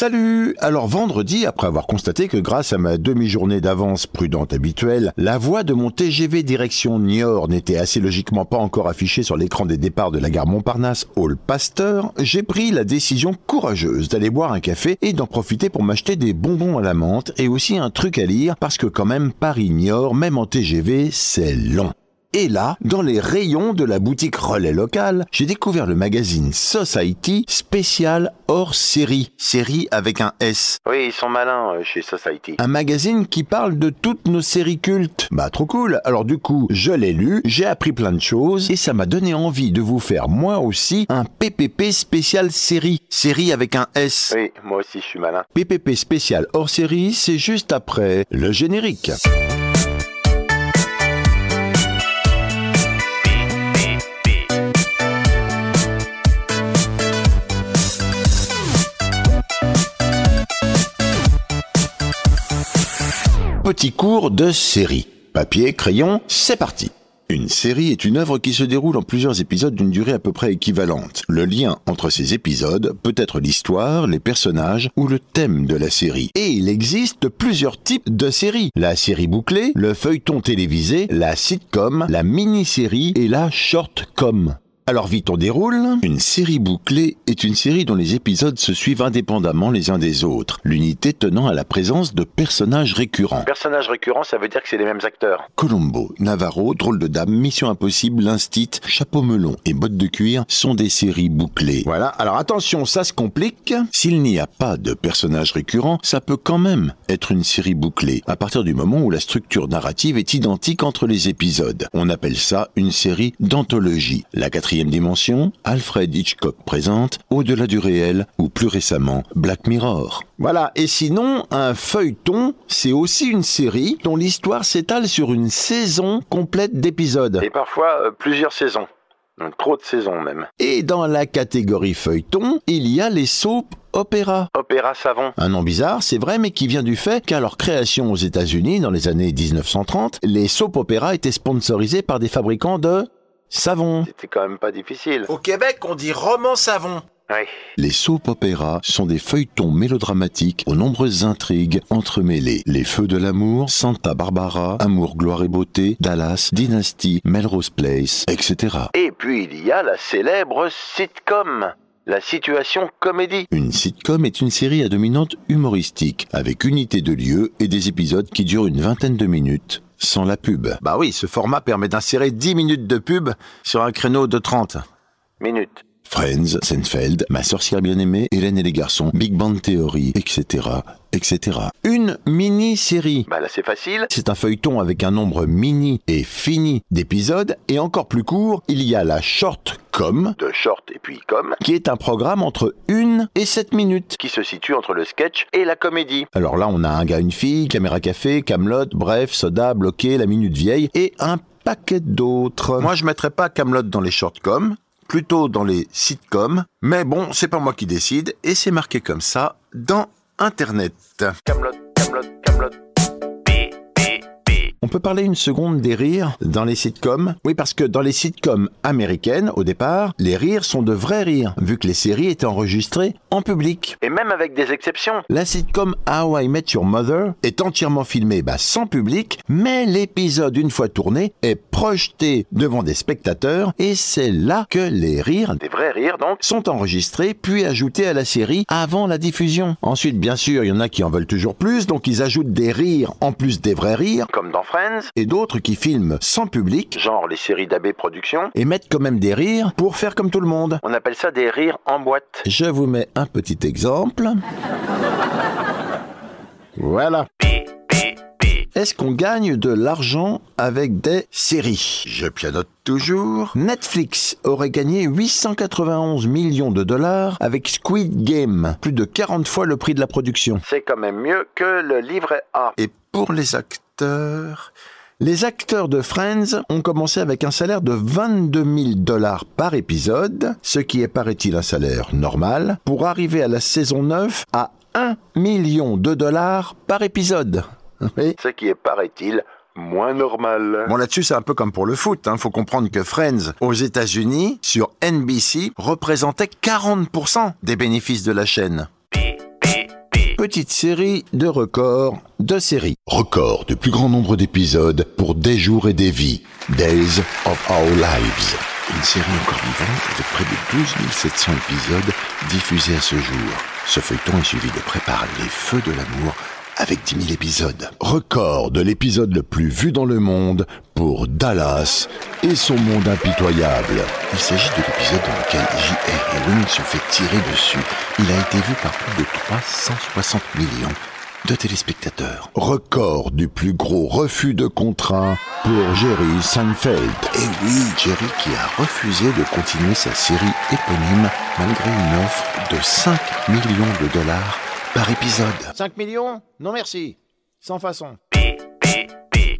Salut Alors vendredi, après avoir constaté que grâce à ma demi-journée d'avance prudente habituelle, la voie de mon TGV direction Niort n'était assez logiquement pas encore affichée sur l'écran des départs de la gare Montparnasse Hall Pasteur, j'ai pris la décision courageuse d'aller boire un café et d'en profiter pour m'acheter des bonbons à la menthe et aussi un truc à lire parce que quand même Paris-Niort, même en TGV, c'est long. Et là, dans les rayons de la boutique relais locale, j'ai découvert le magazine Society spécial hors série. Série avec un S. Oui, ils sont malins euh, chez Society. Un magazine qui parle de toutes nos séries cultes. Bah trop cool. Alors du coup, je l'ai lu, j'ai appris plein de choses et ça m'a donné envie de vous faire moi aussi un PPP spécial série. Série avec un S. Oui, moi aussi je suis malin. PPP spécial hors série, c'est juste après le générique. Petit cours de série. Papier, crayon, c'est parti. Une série est une œuvre qui se déroule en plusieurs épisodes d'une durée à peu près équivalente. Le lien entre ces épisodes peut être l'histoire, les personnages ou le thème de la série. Et il existe plusieurs types de séries. La série bouclée, le feuilleton télévisé, la sitcom, la mini-série et la short-com. Alors vite on déroule. Une série bouclée est une série dont les épisodes se suivent indépendamment les uns des autres, l'unité tenant à la présence de personnages récurrents. Personnages récurrents, ça veut dire que c'est les mêmes acteurs. Colombo, Navarro, Drôle de Dame, Mission Impossible, L'Instit, Chapeau Melon et Bottes de Cuir sont des séries bouclées. Voilà, alors attention, ça se complique. S'il n'y a pas de personnages récurrents, ça peut quand même être une série bouclée, à partir du moment où la structure narrative est identique entre les épisodes. On appelle ça une série d'anthologie. La quatrième dimension, Alfred Hitchcock présente Au-delà du réel ou plus récemment Black Mirror. Voilà, et sinon, un feuilleton, c'est aussi une série dont l'histoire s'étale sur une saison complète d'épisodes. Et parfois euh, plusieurs saisons. Donc, trop de saisons même. Et dans la catégorie feuilleton, il y a les soap opéra. Opéra savon. Un nom bizarre, c'est vrai, mais qui vient du fait qu'à leur création aux États-Unis dans les années 1930, les soap opéras étaient sponsorisés par des fabricants de savon. C'était quand même pas difficile. Au Québec, on dit roman savon. Oui. Les soap opéras sont des feuilletons mélodramatiques aux nombreuses intrigues entremêlées. Les Feux de l'amour, Santa Barbara, Amour, gloire et beauté, Dallas, Dynasty, Melrose Place, etc. Et puis il y a la célèbre sitcom. La situation comédie. Une sitcom est une série à dominante humoristique, avec unité de lieu et des épisodes qui durent une vingtaine de minutes, sans la pub. Bah oui, ce format permet d'insérer 10 minutes de pub sur un créneau de 30. Minute. Friends, Seinfeld, Ma sorcière bien-aimée, Hélène et les garçons, Big Bang Theory, etc., etc. Une mini-série. Bah là c'est facile. C'est un feuilleton avec un nombre mini et fini d'épisodes, et encore plus court, il y a la short com, De short et puis com. qui est un programme entre 1 et 7 minutes. Qui se situe entre le sketch et la comédie. Alors là, on a un gars, une fille, caméra café, Camelot, bref, soda, bloqué, la minute vieille et un paquet d'autres. Moi, je mettrais pas Camelot dans les shortcoms, plutôt dans les sitcoms, mais bon, c'est pas moi qui décide et c'est marqué comme ça dans Internet. On peut parler une seconde des rires dans les sitcoms Oui, parce que dans les sitcoms américaines, au départ, les rires sont de vrais rires, vu que les séries étaient enregistrées en public. Et même avec des exceptions. La sitcom How I Met Your Mother est entièrement filmée bah, sans public, mais l'épisode, une fois tourné, est projeté devant des spectateurs et c'est là que les rires Des vrais rires donc. sont enregistrés puis ajoutés à la série avant la diffusion. Ensuite, bien sûr, il y en a qui en veulent toujours plus, donc ils ajoutent des rires en plus des vrais rires, Comme dans Friends. et d'autres qui filment sans public Genre les séries d'AB Productions. et mettent quand même des rires pour faire comme tout le monde. On appelle ça des rires en boîte. Je vous mets un petit exemple. Voilà. Est-ce qu'on gagne de l'argent avec des séries? Je pianote toujours. Netflix aurait gagné 891 millions de dollars avec Squid Game, plus de 40 fois le prix de la production. C'est quand même mieux que le livret A. Et pour les acteurs les acteurs de Friends ont commencé avec un salaire de 22 000 dollars par épisode, ce qui est paraît-il un salaire normal, pour arriver à la saison 9 à 1 million de dollars par épisode. Oui. Ce qui est, paraît-il, moins normal. Bon là-dessus c'est un peu comme pour le foot, hein. faut comprendre que Friends aux États-Unis sur NBC représentait 40% des bénéfices de la chaîne. Petite série de records de séries. Record du plus grand nombre d'épisodes pour des jours et des vies. Days of Our Lives. Une série encore vivante avec près de 12 700 épisodes diffusés à ce jour. Ce feuilleton est suivi de près par Les Feux de l'amour avec 10 000 épisodes. Record de l'épisode le plus vu dans le monde pour Dallas et son monde impitoyable. Il s'agit de l'épisode dans lequel J.R. Ewing se fait tirer dessus. Il a été vu par plus de 360 millions de téléspectateurs. Record du plus gros refus de contrat pour Jerry Seinfeld. Et oui, Jerry qui a refusé de continuer sa série éponyme malgré une offre de 5 millions de dollars par épisode. 5 millions? Non merci. Sans façon.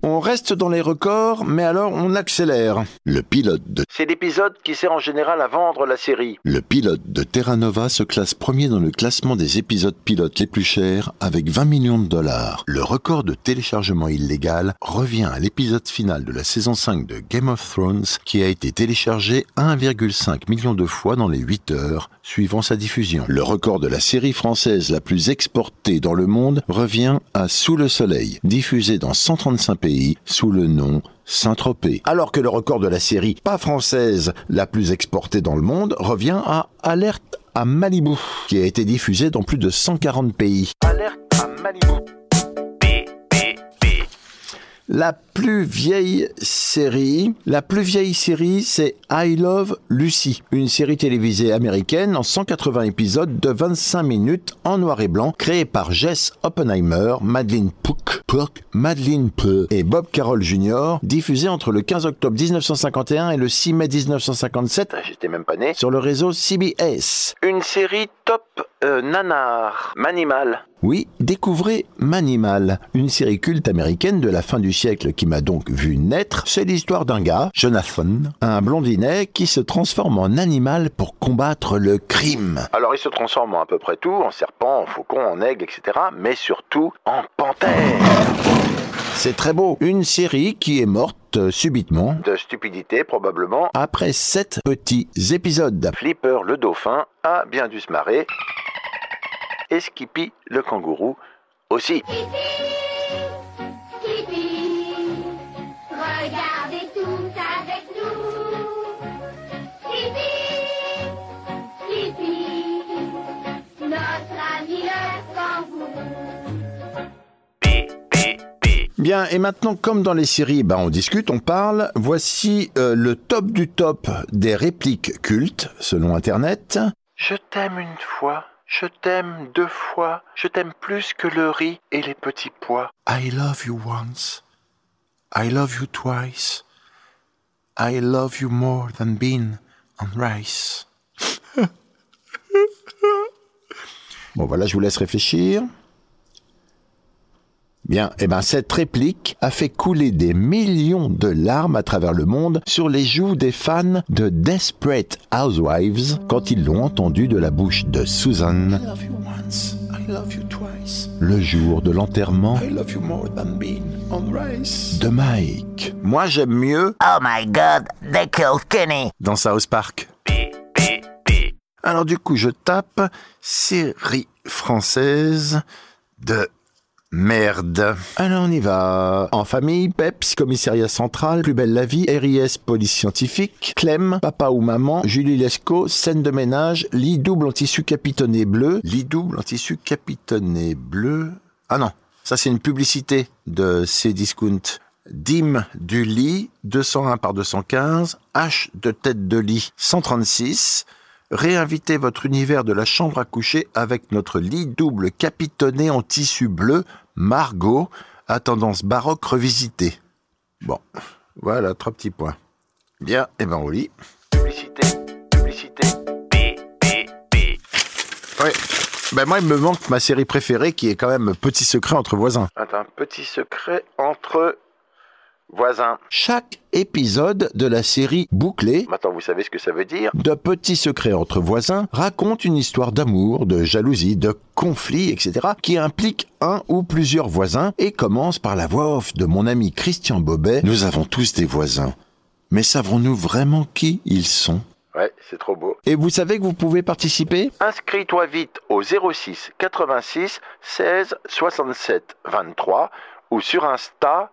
On reste dans les records, mais alors on accélère. Le pilote de C'est l'épisode qui sert en général à vendre la série. Le pilote de Terra Nova se classe premier dans le classement des épisodes pilotes les plus chers avec 20 millions de dollars. Le record de téléchargement illégal revient à l'épisode final de la saison 5 de Game of Thrones qui a été téléchargé 1,5 million de fois dans les 8 heures suivant sa diffusion. Le record de la série française la plus exportée dans le monde revient à Sous le soleil, diffusé dans 135 pays sous le nom Saint-Tropez. Alors que le record de la série pas française la plus exportée dans le monde revient à Alerte à Malibu, qui a été diffusé dans plus de 140 pays. Alerte à Malibu. La plus vieille série, la plus vieille série, c'est I Love Lucy, une série télévisée américaine en 180 épisodes de 25 minutes en noir et blanc, créée par Jess Oppenheimer, Madeleine Pook, Pook, Madeleine Peu et Bob Carroll Jr., diffusée entre le 15 octobre 1951 et le 6 mai 1957 J'étais même pas né. sur le réseau CBS. Une série top euh, nanar. Manimal. Oui, découvrez Manimal, une série culte américaine de la fin du siècle qui m'a donc vu naître. C'est l'histoire d'un gars, Jonathan, un blondinet qui se transforme en animal pour combattre le crime. Alors il se transforme en à peu près tout, en serpent, en faucon, en aigle, etc. Mais surtout en panthère. C'est très beau. Une série qui est morte subitement De stupidité probablement. après sept petits épisodes. Flipper le dauphin a bien dû se marrer. Et Skippy le kangourou aussi. Skippy, regardez tout avec nous. Skippy, Skippy, notre ami le kangourou. Bien, et maintenant, comme dans les séries, ben, on discute, on parle. Voici euh, le top du top des répliques cultes, selon Internet. Je t'aime une fois, je t'aime deux fois, je t'aime plus que le riz et les petits pois. I love you once. I love you twice. I love you more than bean and rice. bon, voilà, je vous laisse réfléchir. Bien, eh ben, cette réplique a fait couler des millions de larmes à travers le monde sur les joues des fans de Desperate Housewives quand ils l'ont entendu de la bouche de Susan. I love you once, I love you twice. Le jour de l'enterrement I love you more than bean on rice. de Mike. Moi, j'aime mieux Oh my god, they killed Kenny. dans South Park. Alors du coup, je tape série française de merde. Alors on y va. En famille, Peps, commissariat central, plus belle la vie, RIS, police scientifique, Clem, papa ou maman, Julie Lescaut, scène de ménage, lit double en tissu capitonné bleu, lit double en tissu capitonné bleu. Ah non, ça c'est une publicité de Cdiscount. Dim du lit, 201 par 215, H de tête de lit, 136. Réinvitez votre univers de la chambre à coucher avec notre lit double capitonné en tissu bleu, Margot, à tendance baroque revisitée. Bon, voilà, trois petits points. Bien, et ben au lit. Publicité, publicité. Ouais. Ben moi, il me manque ma série préférée qui est quand même Petit secret entre voisins. Un petit secret entre voisins. Chaque épisode de la série bouclée Maintenant, vous savez ce que ça veut dire de petits secrets entre voisins raconte une histoire d'amour, de jalousie, de conflit, etc. qui implique un ou plusieurs voisins et commence par la voix off de mon ami Christian Bobet. Nous avons tous des voisins. Mais savons-nous vraiment qui ils sont? Ouais, c'est trop beau. Et vous savez que vous pouvez participer? Inscris-toi vite au 06 86 16 67 23 ou sur Insta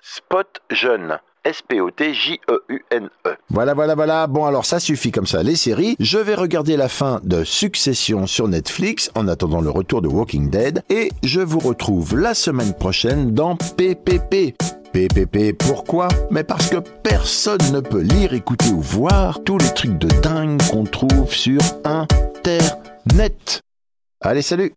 spotjeune. S-P-O-T-J-E-U-N-E. Voilà, voilà, voilà. Bon, alors ça suffit comme ça, les séries. Je vais regarder la fin de Succession sur Netflix en attendant le retour de Walking Dead. Et je vous retrouve la semaine prochaine dans PPP. PPP, pourquoi? Mais parce que personne ne peut lire, écouter ou voir tous les trucs de dingue qu'on trouve sur Internet. Allez, salut